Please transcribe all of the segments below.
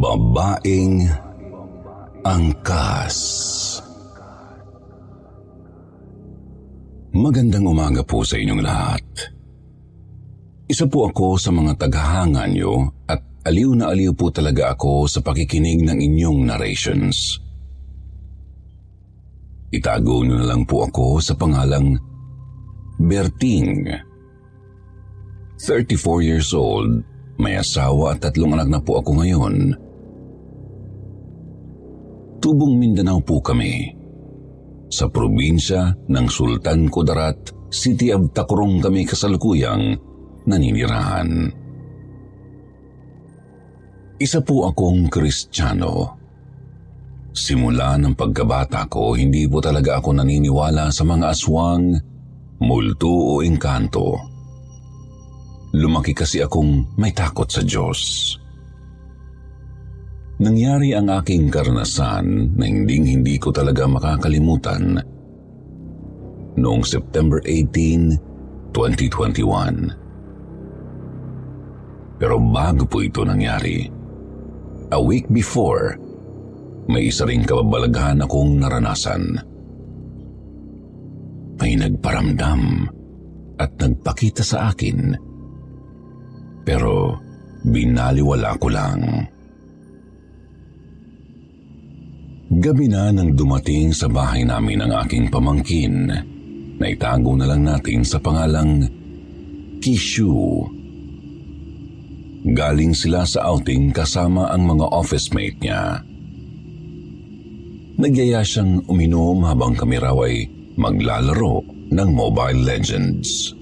Babaeng Angkas Magandang umaga po sa inyong lahat. Isa po ako sa mga taghahanga nyo at aliw na aliw po talaga ako sa pakikinig ng inyong narrations. Itago nyo na lang po ako sa pangalang Berting. 34 years old, may asawa at tatlong anak na po ako ngayon. Tubong Mindanao po kami. Sa probinsya ng Sultan Kudarat, City of Tacorong kami kasalukuyang naninirahan. Isa po akong Kristiyano. Simula ng pagkabata ko, hindi po talaga ako naniniwala sa mga aswang, multo o engkanto. Lumaki kasi akong may takot sa Diyos. Nangyari ang aking karanasan na hinding-hindi ko talaga makakalimutan noong September 18, 2021. Pero bago po ito nangyari, a week before, may isa ring kababalaghan akong naranasan. May nagparamdam at nagpakita sa akin. Pero binaliwala ko lang. Gabi na nang dumating sa bahay namin ang aking pamangkin na itago na lang natin sa pangalang Kishu. Galing sila sa outing kasama ang mga office mate niya. Nagyaya siyang uminom habang kami raw ay maglalaro ng Mobile Legends.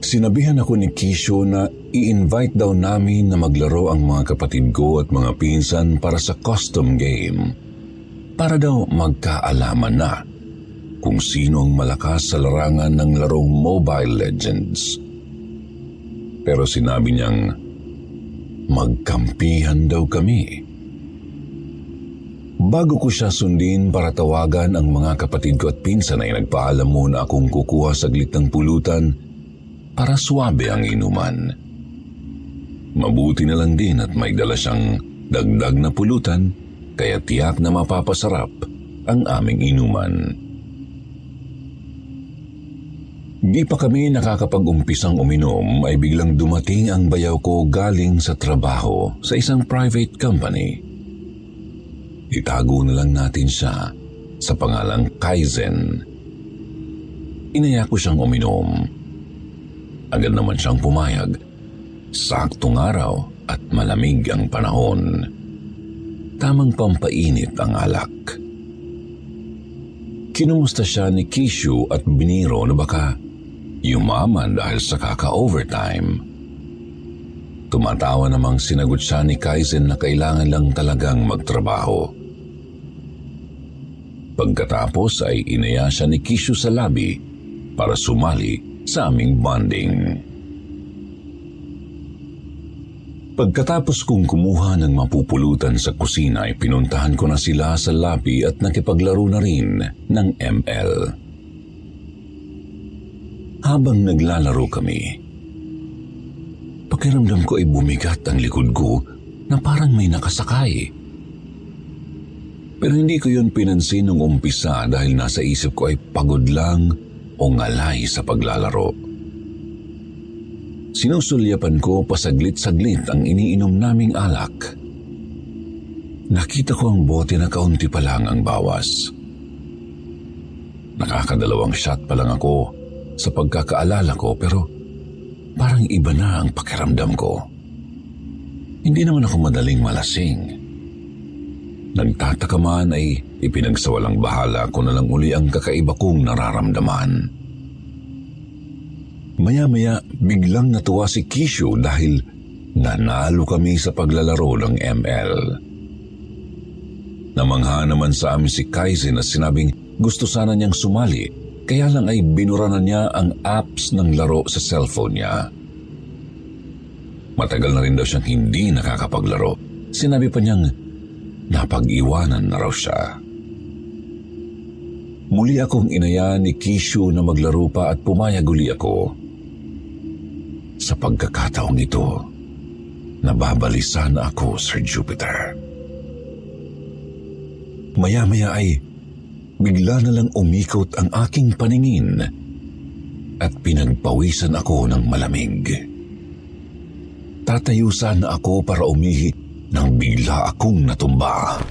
Sinabihan ako ni Kisho na i-invite daw namin na maglaro ang mga kapatid ko at mga pinsan para sa custom game. Para daw magkaalaman na kung sino ang malakas sa larangan ng larong Mobile Legends. Pero sinabi niyang magkampihan daw kami. Bago ko siya sundin para tawagan ang mga kapatid ko at pinsan ay nagpaalam muna akong kukuha saglit ng pulutan para swabe ang inuman. Mabuti na lang din at may dala siyang dagdag na pulutan kaya tiyak na mapapasarap ang aming inuman. Di pa kami nakakapag-umpisang uminom ay biglang dumating ang bayaw ko galing sa trabaho sa isang private company. Itago na lang natin siya sa pangalang Kaizen. Inaya ko siyang uminom. Agad naman siyang pumayag. Saktong araw at malamig ang panahon. Tamang pampainit ang alak. Kinumusta siya ni Kishu at biniro na baka yumaman dahil sa kaka-overtime. Tumatawa namang sinagot siya ni Kaizen na kailangan lang talagang magtrabaho. Pagkatapos ay inaya siya ni Kishu sa labi para sumali sa aming bonding. Pagkatapos kong kumuha ng mapupulutan sa kusina ay pinuntahan ko na sila sa labi at nakipaglaro na rin ng ML. Habang naglalaro kami, pakiramdam ko ay bumigat ang likod ko na parang may nakasakay. Pero hindi ko yun pinansin nung umpisa dahil nasa isip ko ay pagod lang o ngalay sa paglalaro. Sinusulyapan ko pasaglit-saglit ang iniinom naming alak. Nakita ko ang bote na kaunti pa lang ang bawas. Nakakadalawang shot pa lang ako sa pagkakaalala ko pero parang iba na ang pakiramdam ko. Hindi naman ako madaling malasing. Nagtataka man ay ipinagsawalang bahala ko na lang uli ang kakaiba kong nararamdaman. Maya-maya biglang natuwa si Kishu dahil nanalo kami sa paglalaro ng ML. Namangha naman sa amin si Kaizen na sinabing gusto sana niyang sumali kaya lang ay binura niya ang apps ng laro sa cellphone niya. Matagal na rin daw siyang hindi nakakapaglaro. Sinabi pa niyang napag-iwanan na raw siya. Muli akong inaya ni Kishu na maglaro pa at pumayag uli ako. Sa pagkakataong ito, nababalisa na ako, Sir Jupiter. Maya-maya ay bigla na lang umikot ang aking paningin at pinagpawisan ako ng malamig. Tatayo sana ako para umihi nang bigla akong natumba.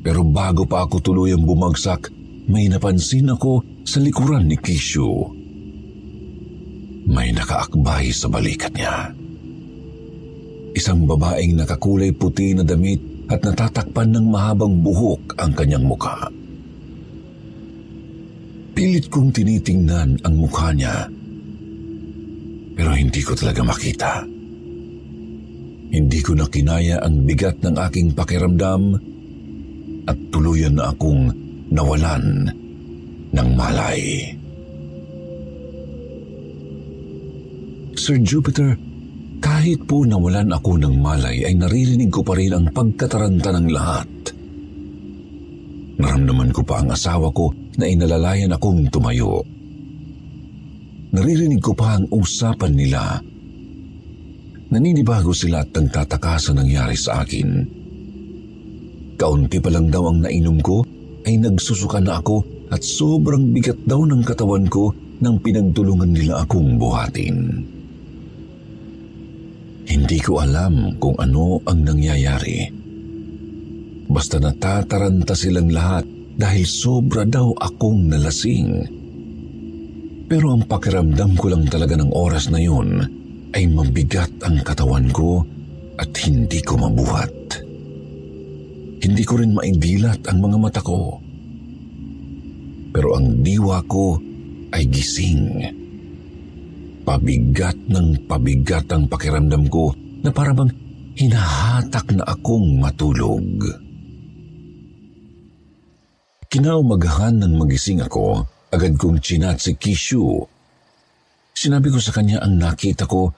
Pero bago pa ako tuluyang bumagsak, may napansin ako sa likuran ni Kishu. May nakaakbay sa balikat niya. Isang babaeng nakakulay puti na damit at natatakpan ng mahabang buhok ang kanyang mukha. Pilit kong tinitingnan ang mukha niya, pero hindi ko talaga makita. Hindi ko na kinaya ang bigat ng aking pakiramdam at tuluyan na akong nawalan ng malay. Sir Jupiter, kahit po nawalan ako ng malay ay naririnig ko pa rin ang pagkataranta ng lahat. Naramdaman ko pa ang asawa ko na inalalayan akong tumayo. Naririnig ko pa ang usapan nila Naninibago sila at nagtataka sa nangyari sa akin. Kaunti pa lang daw ang nainom ko ay nagsusuka na ako at sobrang bigat daw ng katawan ko nang pinagtulungan nila akong buhatin. Hindi ko alam kung ano ang nangyayari. Basta natataranta silang lahat dahil sobra daw akong nalasing. Pero ang pakiramdam ko lang talaga ng oras na yun ay mabigat ang katawan ko at hindi ko mabuhat. Hindi ko rin maidilat ang mga mata ko. Pero ang diwa ko ay gising. Pabigat ng pabigat ang pakiramdam ko na parabang hinahatak na akong matulog. Kinaumagahan ng magising ako, agad kong chinat si Kishu Sinabi ko sa kanya ang nakita ko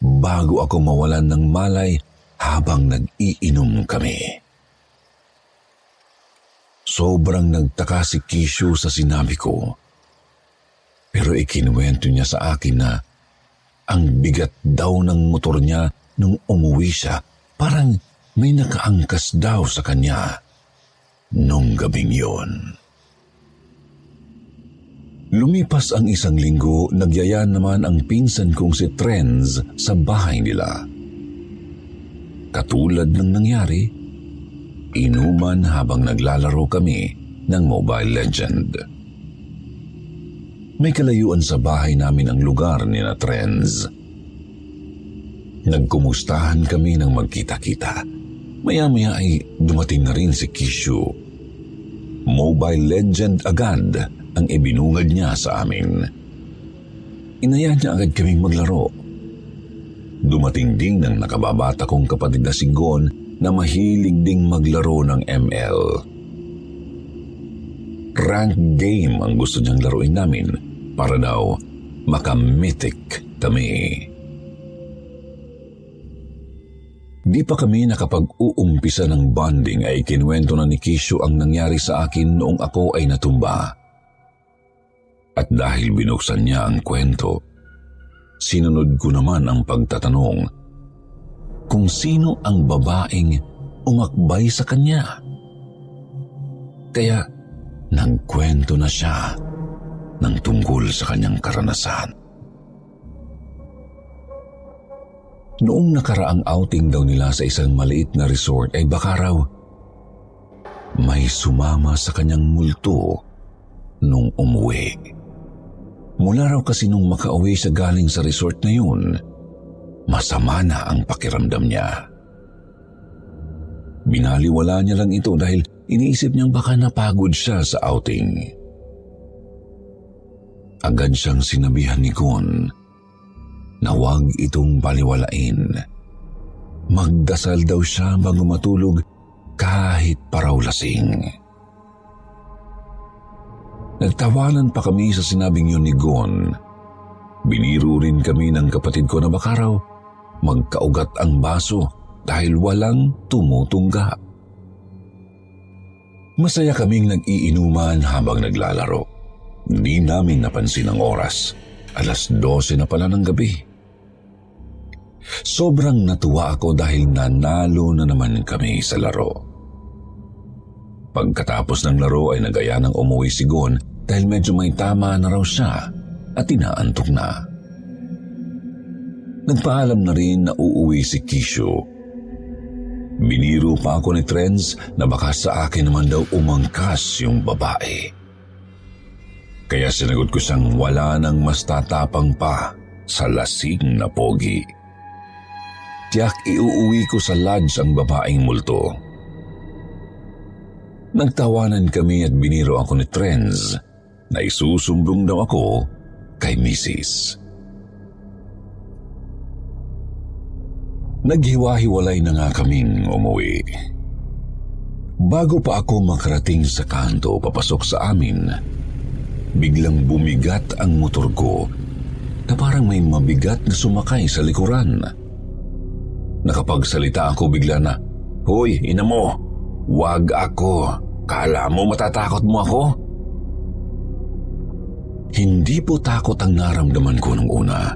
bago ako mawalan ng malay habang nag-iinom kami. Sobrang nagtaka si Kishu sa sinabi ko. Pero ikinuwento niya sa akin na ang bigat daw ng motor niya nung umuwi siya. Parang may nakaangkas daw sa kanya nung gabing yon. Lumipas ang isang linggo, nagyaya naman ang pinsan kong si Trends sa bahay nila. Katulad ng nangyari, inuman habang naglalaro kami ng Mobile Legend. May kalayuan sa bahay namin ang lugar ni na Trends. Nagkumustahan kami ng magkita-kita. Maya-maya ay dumating na rin si Kishu. Mobile Legend agad ang ibinungad niya sa amin. Inaya niya agad kaming maglaro. Dumating din ng nakababata kong kapatid na si Gon na mahilig ding maglaro ng ML. Rank game ang gusto niyang laruin namin para daw makamythic kami. Di pa kami nakapag-uumpisa ng bonding ay kinuwento na ni Kishu ang nangyari sa akin noong ako ay natumba. At dahil binuksan niya ang kwento, sinunod ko naman ang pagtatanong kung sino ang babaeng umakbay sa kanya. Kaya nagkwento na siya ng tungkol sa kanyang karanasan. Noong nakaraang outing daw nila sa isang maliit na resort ay baka raw may sumama sa kanyang multo nung umuwi. Mula raw kasi nung makauwi siya galing sa resort na yun, masama na ang pakiramdam niya. Binaliwala niya lang ito dahil iniisip niyang baka napagod siya sa outing. Agad siyang sinabihan ni Gon na huwag itong baliwalain. Magdasal daw siya bago matulog kahit paraw lasing. Nagtawanan pa kami sa sinabing yun ni Gon. Biniro rin kami ng kapatid ko na baka raw magkaugat ang baso dahil walang tumutungga. Masaya kaming nag-iinuman habang naglalaro. Hindi namin napansin ang oras. Alas 12 na pala ng gabi. Sobrang natuwa ako dahil nanalo na naman kami sa laro. Pagkatapos ng laro ay nagaya ng umuwi si Gon dahil medyo may tama na raw siya at inaantok na. Nagpaalam na rin na uuwi si Kisho. Biniro pa ako ni Trends na baka sa akin naman daw umangkas yung babae. Kaya sinagot ko siyang wala nang mas tatapang pa sa lasing na pogi. Tiyak iuuwi ko sa lodge ang babaeng multo. Nagtawanan kami at biniro ako ni Trends na isusumbong daw ako kay Mrs. Naghiwa-hiwalay na nga kaming umuwi. Bago pa ako makarating sa kanto papasok sa amin, biglang bumigat ang motor ko na parang may mabigat na sumakay sa likuran. Nakapagsalita ako bigla na, Hoy, ina mo, wag ako. Kala mo matatakot mo ako? Hindi po takot ang naramdaman ko nung una.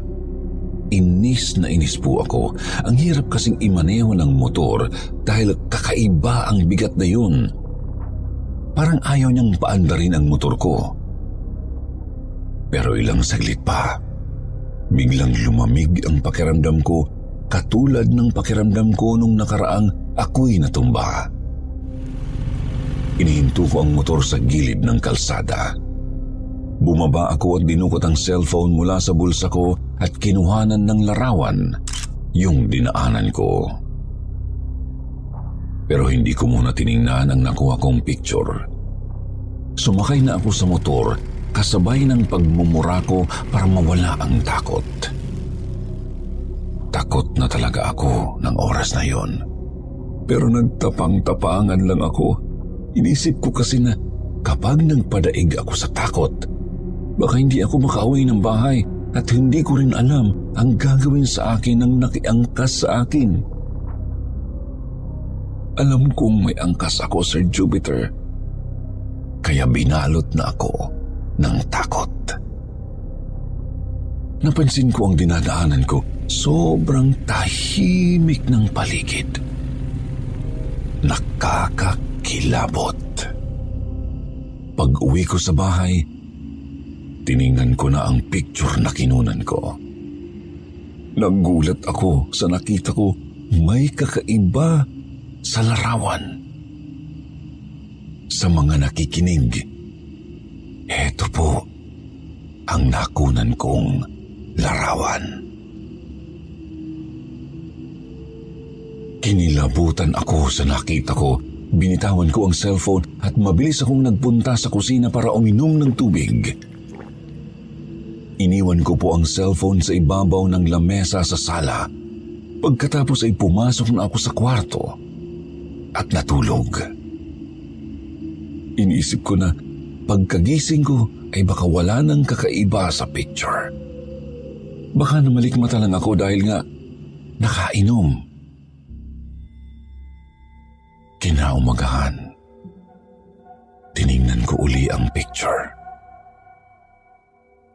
Inis na inis po ako. Ang hirap kasing imaneho ng motor dahil kakaiba ang bigat na yun. Parang ayaw niyang paandarin ang motor ko. Pero ilang saglit pa, biglang lumamig ang pakiramdam ko katulad ng pakiramdam ko nung nakaraang ako'y natumba. Inihinto ko ang motor sa gilid ng kalsada. Bumaba ako at dinukot ang cellphone mula sa bulsa ko at kinuhanan ng larawan yung dinaanan ko. Pero hindi ko muna tiningnan ang nakuha kong picture. Sumakay na ako sa motor kasabay ng pagmumura ko para mawala ang takot. Takot na talaga ako ng oras na yon. Pero nagtapang-tapangan lang ako. Inisip ko kasi na kapag nagpadaig ako sa takot, Baka hindi ako makauwi ng bahay at hindi ko rin alam ang gagawin sa akin ng nakiangkas sa akin. Alam kong may angkas ako, Sir Jupiter. Kaya binalot na ako ng takot. Napansin ko ang dinadaanan ko, sobrang tahimik ng paligid. Nakakakilabot. Pag uwi ko sa bahay, Tiningnan ko na ang picture na kinunan ko. Nagulat ako sa nakita ko may kakaiba sa larawan. Sa mga nakikinig, eto po ang nakunan kong larawan. Kinilabutan ako sa nakita ko. Binitawan ko ang cellphone at mabilis akong nagpunta sa kusina para uminom ng tubig. Iniwan ko po ang cellphone sa ibabaw ng lamesa sa sala. Pagkatapos ay pumasok na ako sa kwarto at natulog. Iniisip ko na pagkagising ko ay baka wala nang kakaiba sa picture. Baka namalikmata lang ako dahil nga nakainom. Kinaumagahan, tiningnan ko uli ang picture.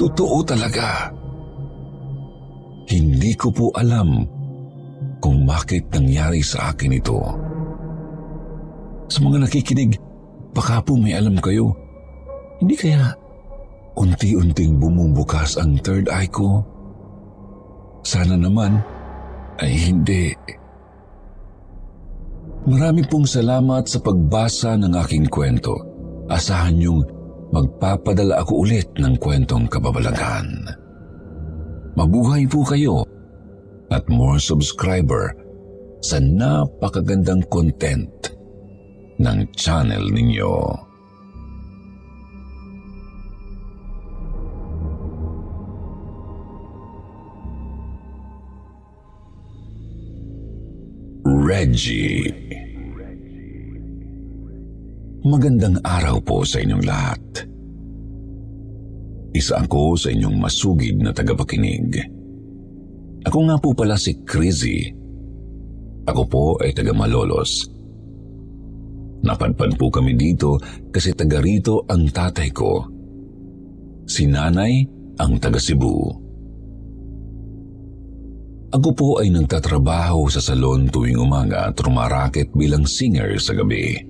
Totoo talaga. Hindi ko po alam kung bakit nangyari sa akin ito. Sa mga nakikinig, baka po may alam kayo. Hindi kaya unti-unting bumubukas ang third eye ko? Sana naman ay hindi. Marami pong salamat sa pagbasa ng aking kwento. Asahan niyong magpapadala ako ulit ng kwentong kababalaghan. Mabuhay po kayo at more subscriber sa napakagandang content ng channel ninyo. Reggie Magandang araw po sa inyong lahat. Isa ako sa inyong masugid na tagapakinig. Ako nga po pala si Crizzy. Ako po ay taga Malolos. Napadpad po kami dito kasi taga rito ang tatay ko. Si nanay ang taga Cebu. Ako po ay nagtatrabaho sa salon tuwing umaga at rumaraket bilang singer sa gabi.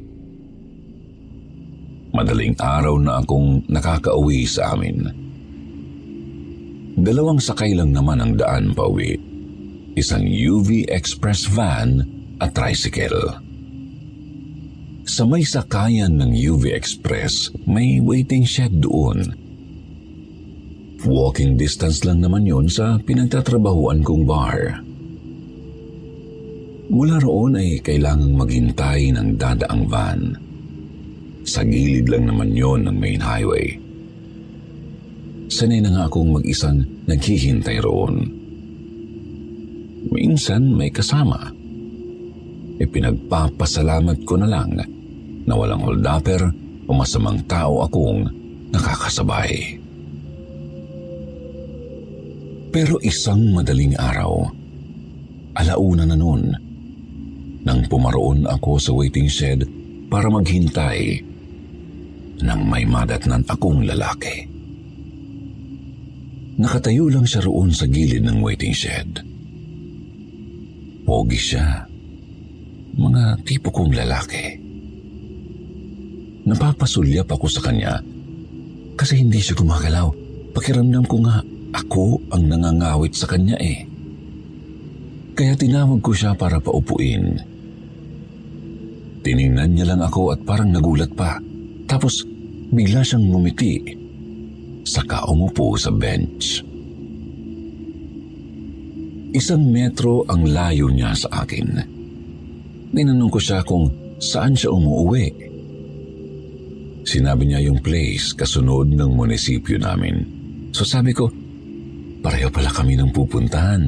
Madaling araw na akong nakakauwi sa amin. Dalawang sakay lang naman ang daan pa uwi. Isang UV Express van at tricycle. Sa may sakayan ng UV Express, may waiting shed doon. Walking distance lang naman yon sa pinagtatrabahuan kong bar. Mula roon ay kailangang maghintay ng dadaang van. Sa gilid lang naman yon ng main highway. Sanay na nga akong mag-isang naghihintay roon. Minsan may kasama. E pinagpapasalamat ko na lang na walang holdapper o masamang tao akong nakakasabay. Pero isang madaling araw, alauna na noon, nang pumaroon ako sa waiting shed para maghintay nang may madatnan akong lalaki. Nakatayo lang siya roon sa gilid ng waiting shed. Pogi siya. Mga tipo kong lalaki. Napapasulyap ako sa kanya kasi hindi siya gumagalaw. Pakiramdam ko nga ako ang nangangawit sa kanya eh. Kaya tinawag ko siya para paupuin. Tiningnan niya lang ako at parang nagulat pa. Tapos bigla siyang ngumiti. Saka umupo sa bench. Isang metro ang layo niya sa akin. Tinanong ko siya kung saan siya umuuwi. Sinabi niya yung place kasunod ng munisipyo namin. So sabi ko, pareho pala kami ng pupuntahan.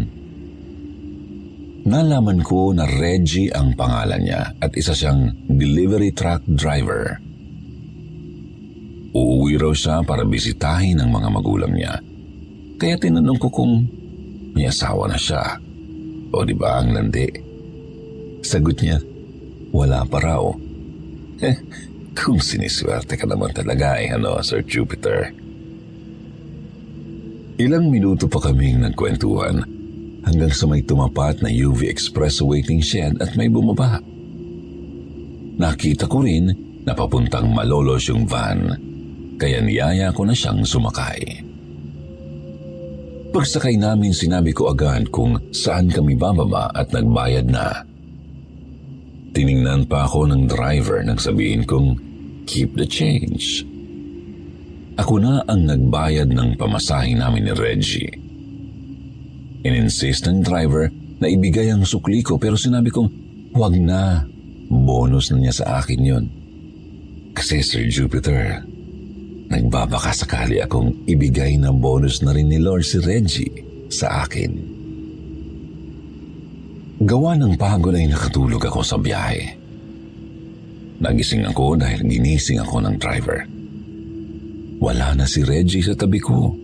Nalaman ko na Reggie ang pangalan niya at isa siyang delivery truck driver. Uuwi raw siya para bisitahin ang mga magulang niya. Kaya tinanong ko kung may asawa na siya. O di ba ang landi? Sagot niya, wala pa raw. Eh, kung siniswerte ka naman talaga eh, ano, Sir Jupiter. Ilang minuto pa kaming nagkwentuhan hanggang sa may tumapat na UV Express waiting shed at may bumaba. Nakita ko rin na papuntang malolos yung van, kaya niyaya ko na siyang sumakay. Pagsakay namin sinabi ko agad kung saan kami bababa at nagbayad na. Tiningnan pa ako ng driver nang sabihin kong keep the change. Ako na ang nagbayad ng pamasahe namin ni Reggie. Ininsist ng driver na ibigay ang sukli ko pero sinabi kong huwag na, bonus na niya sa akin yon. Kasi Sir Jupiter, Nagbabaka sakali akong ibigay ng bonus na rin ni Lord si Reggie sa akin. Gawa ng pagod ay nakatulog ako sa biyahe. Nagising ako dahil ginising ako ng driver. Wala na si Reggie sa tabi ko.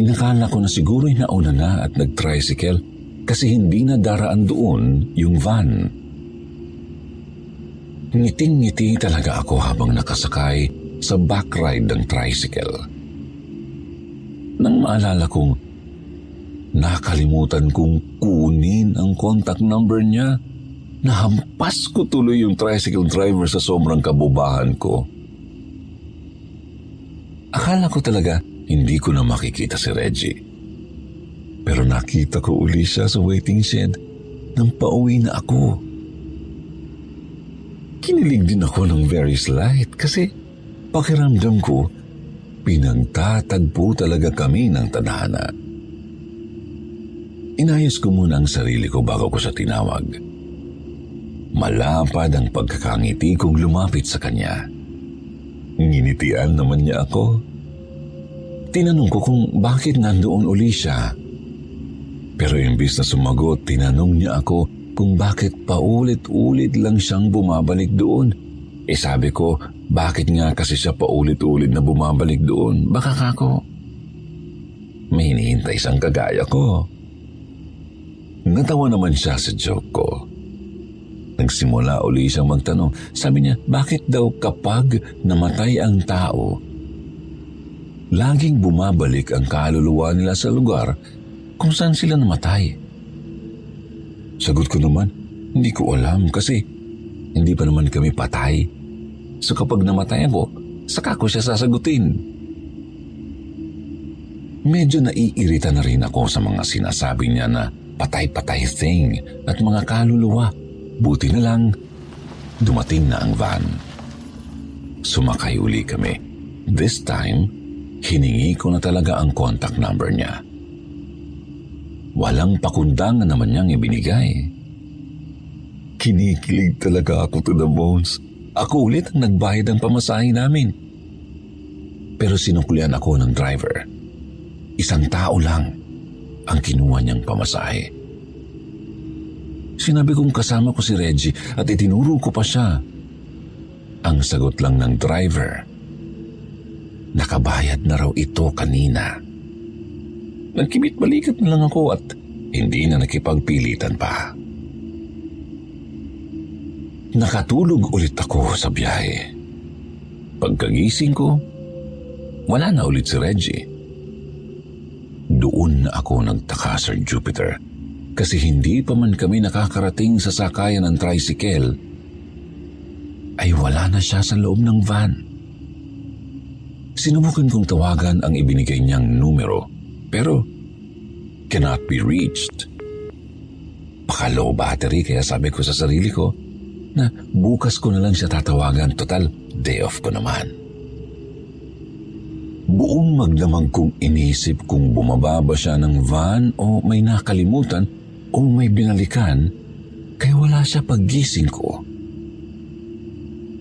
Inakala ko na siguro nauna na at nag-tricycle kasi hindi na daraan doon yung van. Ngiting-ngiti talaga ako habang nakasakay sa back ride ng tricycle. Nang maalala kong nakalimutan kong kunin ang contact number niya, nahampas ko tuloy yung tricycle driver sa sobrang kabubahan ko. Akala ko talaga hindi ko na makikita si Reggie. Pero nakita ko uli siya sa waiting shed nang pauwi na ako. Kinilig din ako ng very slight kasi Pakiramdam ko, pinagtatagpo talaga kami ng tadhana. Inayos ko muna ang sarili ko bago ko sa tinawag. Malapad ang pagkakangiti kong lumapit sa kanya. Nginitian naman niya ako. Tinanong ko kung bakit nandoon uli siya. Pero imbis na sumagot, tinanong niya ako kung bakit paulit-ulit lang siyang bumabalik doon. E sabi ko, bakit nga kasi siya paulit-ulit na bumabalik doon? Baka kako. May hinihintay isang kagaya ko. Natawa naman siya sa joke ko. Nagsimula uli siyang magtanong. Sabi niya, bakit daw kapag namatay ang tao, laging bumabalik ang kaluluwa nila sa lugar kung saan sila namatay? Sagot ko naman, hindi ko alam kasi hindi pa naman kami patay. So kapag namatay ako, saka ko siya sasagutin. Medyo naiirita na rin ako sa mga sinasabi niya na patay-patay thing at mga kaluluwa. Buti na lang, dumating na ang van. Sumakay uli kami. This time, hiningi ko na talaga ang contact number niya. Walang pakundangan naman niyang ibinigay. Kinikilig talaga ako to the bones ako ulit ang nagbayad ng pamasahe namin. Pero sinuklian ako ng driver. Isang tao lang ang kinuha niyang pamasahe. Sinabi kong kasama ko si Reggie at itinuro ko pa siya. Ang sagot lang ng driver, nakabayad na raw ito kanina. Nagkibit balikat na lang ako at hindi na nakipagpilitan pa. Nakatulog ulit ako sa biyahe. Pagkagising ko, wala na ulit si Reggie. Doon ako nagtaka, Sir Jupiter, kasi hindi pa man kami nakakarating sa sakayan ng tricycle, ay wala na siya sa loob ng van. Sinubukan kong tawagan ang ibinigay niyang numero, pero cannot be reached. Baka low battery kaya sabi ko sa sarili ko, na bukas ko na lang siya tatawagan. Total, day off ko naman. Buong magdamag kong inisip kung bumaba ba siya ng van o may nakalimutan o may binalikan kaya wala siya paggising ko.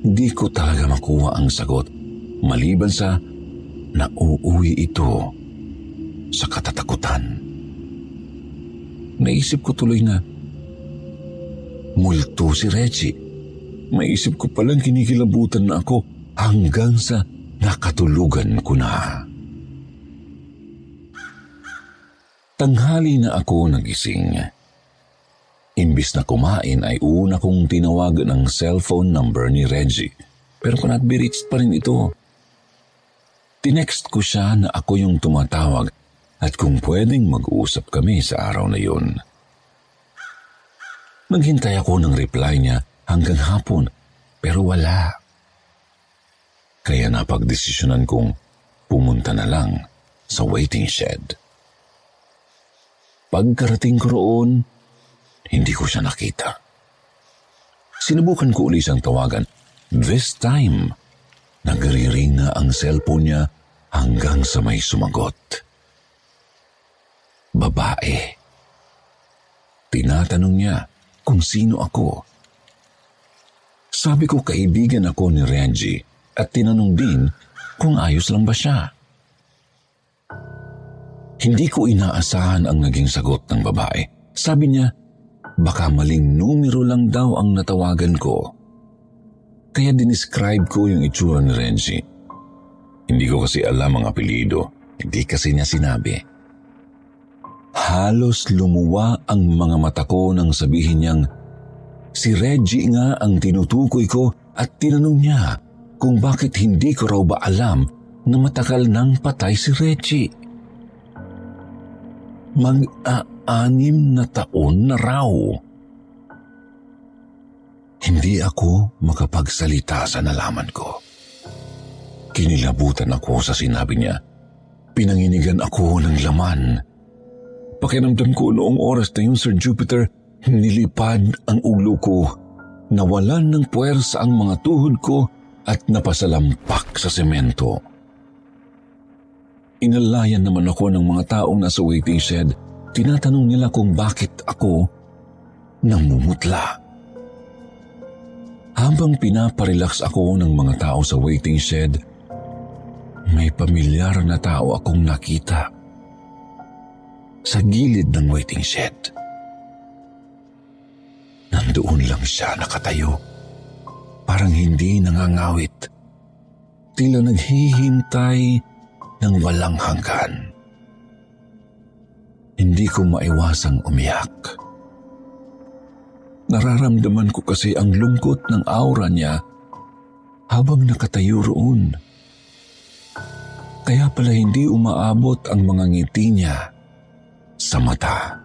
Hindi ko talaga makuha ang sagot maliban sa nauuwi ito sa katatakutan. Naisip ko tuloy na multo si Reggie Maisip ko palang kinikilabutan na ako hanggang sa nakatulugan ko na. Tanghali na ako nagising. Imbis na kumain ay una kong tinawagan ang cellphone number ni Reggie pero reached pa rin ito. Tinext ko siya na ako yung tumatawag at kung pwedeng mag-usap kami sa araw na yun. Naghintay ako ng reply niya hanggang hapon pero wala. Kaya napagdesisyonan kong pumunta na lang sa waiting shed. Pagkarating ko roon, hindi ko siya nakita. Sinubukan ko uli siyang tawagan. This time, nagriring na ang cellphone niya hanggang sa may sumagot. Babae. Tinatanong niya kung sino ako sabi ko kaibigan ako ni Reggie at tinanong din kung ayos lang ba siya. Hindi ko inaasahan ang naging sagot ng babae. Sabi niya, baka maling numero lang daw ang natawagan ko. Kaya dinescribe ko yung itsura ni Renzi. Hindi ko kasi alam ang apelido. Hindi kasi niya sinabi. Halos lumuwa ang mga mata ko nang sabihin niyang, si Reggie nga ang tinutukoy ko at tinanong niya kung bakit hindi ko raw ba alam na matagal nang patay si Reggie. Mag-aanim na taon na raw. Hindi ako makapagsalita sa nalaman ko. Kinilabutan ako sa sinabi niya. Pinanginigan ako ng laman. Pakiramdam ko noong oras na yun, Sir Jupiter, nilipad ang ulo ko. Nawalan ng puwersa ang mga tuhod ko at napasalampak sa semento. Inalayan naman ako ng mga taong nasa waiting shed. Tinatanong nila kung bakit ako namumutla. Habang pinaparelax ako ng mga tao sa waiting shed, may pamilyar na tao akong nakita sa gilid ng waiting shed. Nandoon lang siya nakatayo. Parang hindi nangangawit. Tila naghihintay ng walang hanggan. Hindi ko maiwasang umiyak. Nararamdaman ko kasi ang lungkot ng aura niya habang nakatayo roon. Kaya pala hindi umaabot ang mga ngiti niya sa mata.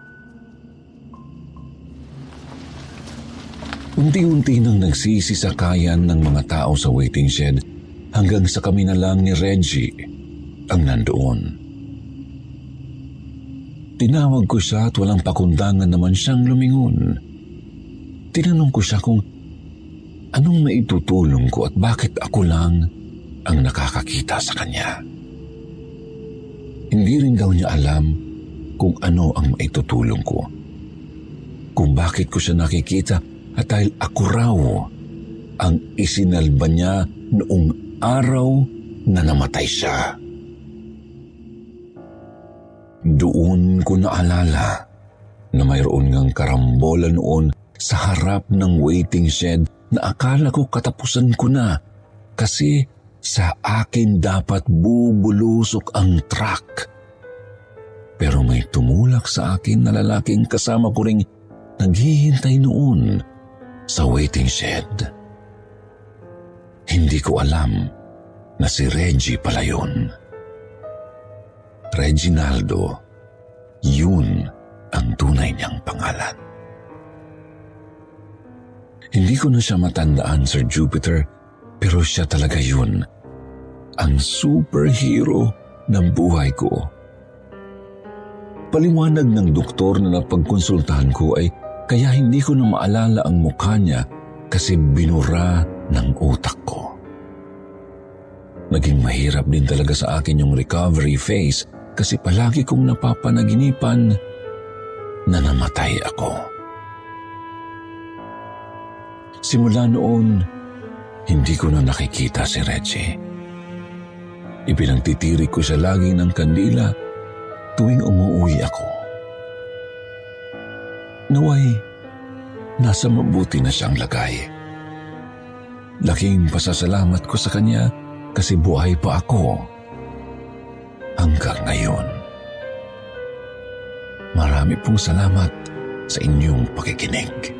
Unti-unti nang nagsisisakayan ng mga tao sa waiting shed hanggang sa kami na lang ni Reggie ang nandoon. Tinawag ko siya at walang pakundangan naman siyang lumingon. Tinanong ko siya kung anong maitutulong ko at bakit ako lang ang nakakakita sa kanya. Hindi rin daw niya alam kung ano ang maitutulong ko. Kung bakit ko siya nakikita at dahil ako raw ang isinalba niya noong araw na namatay siya. Doon ko naalala na mayroon ngang karambola noon sa harap ng waiting shed na akala ko katapusan ko na kasi sa akin dapat bubulusok ang truck. Pero may tumulak sa akin na lalaking kasama ko ring naghihintay noon sa waiting shed. Hindi ko alam na si Reggie pala yun. Reginaldo, yun ang tunay niyang pangalan. Hindi ko na siya matandaan, Sir Jupiter, pero siya talaga yun. Ang superhero ng buhay ko. Paliwanag ng doktor na napagkonsultahan ko ay kaya hindi ko na maalala ang mukha niya kasi binura ng utak ko. Naging mahirap din talaga sa akin yung recovery phase kasi palagi kong napapanaginipan na namatay ako. Simula noon, hindi ko na nakikita si Reggie. Ipinagtitiri ko siya lagi ng kandila tuwing umuwi ako. Naway, nasa mabuti na siyang lagay. Laking pasasalamat ko sa kanya kasi buhay pa ako hanggang ngayon. Marami pong salamat sa inyong pakikinig.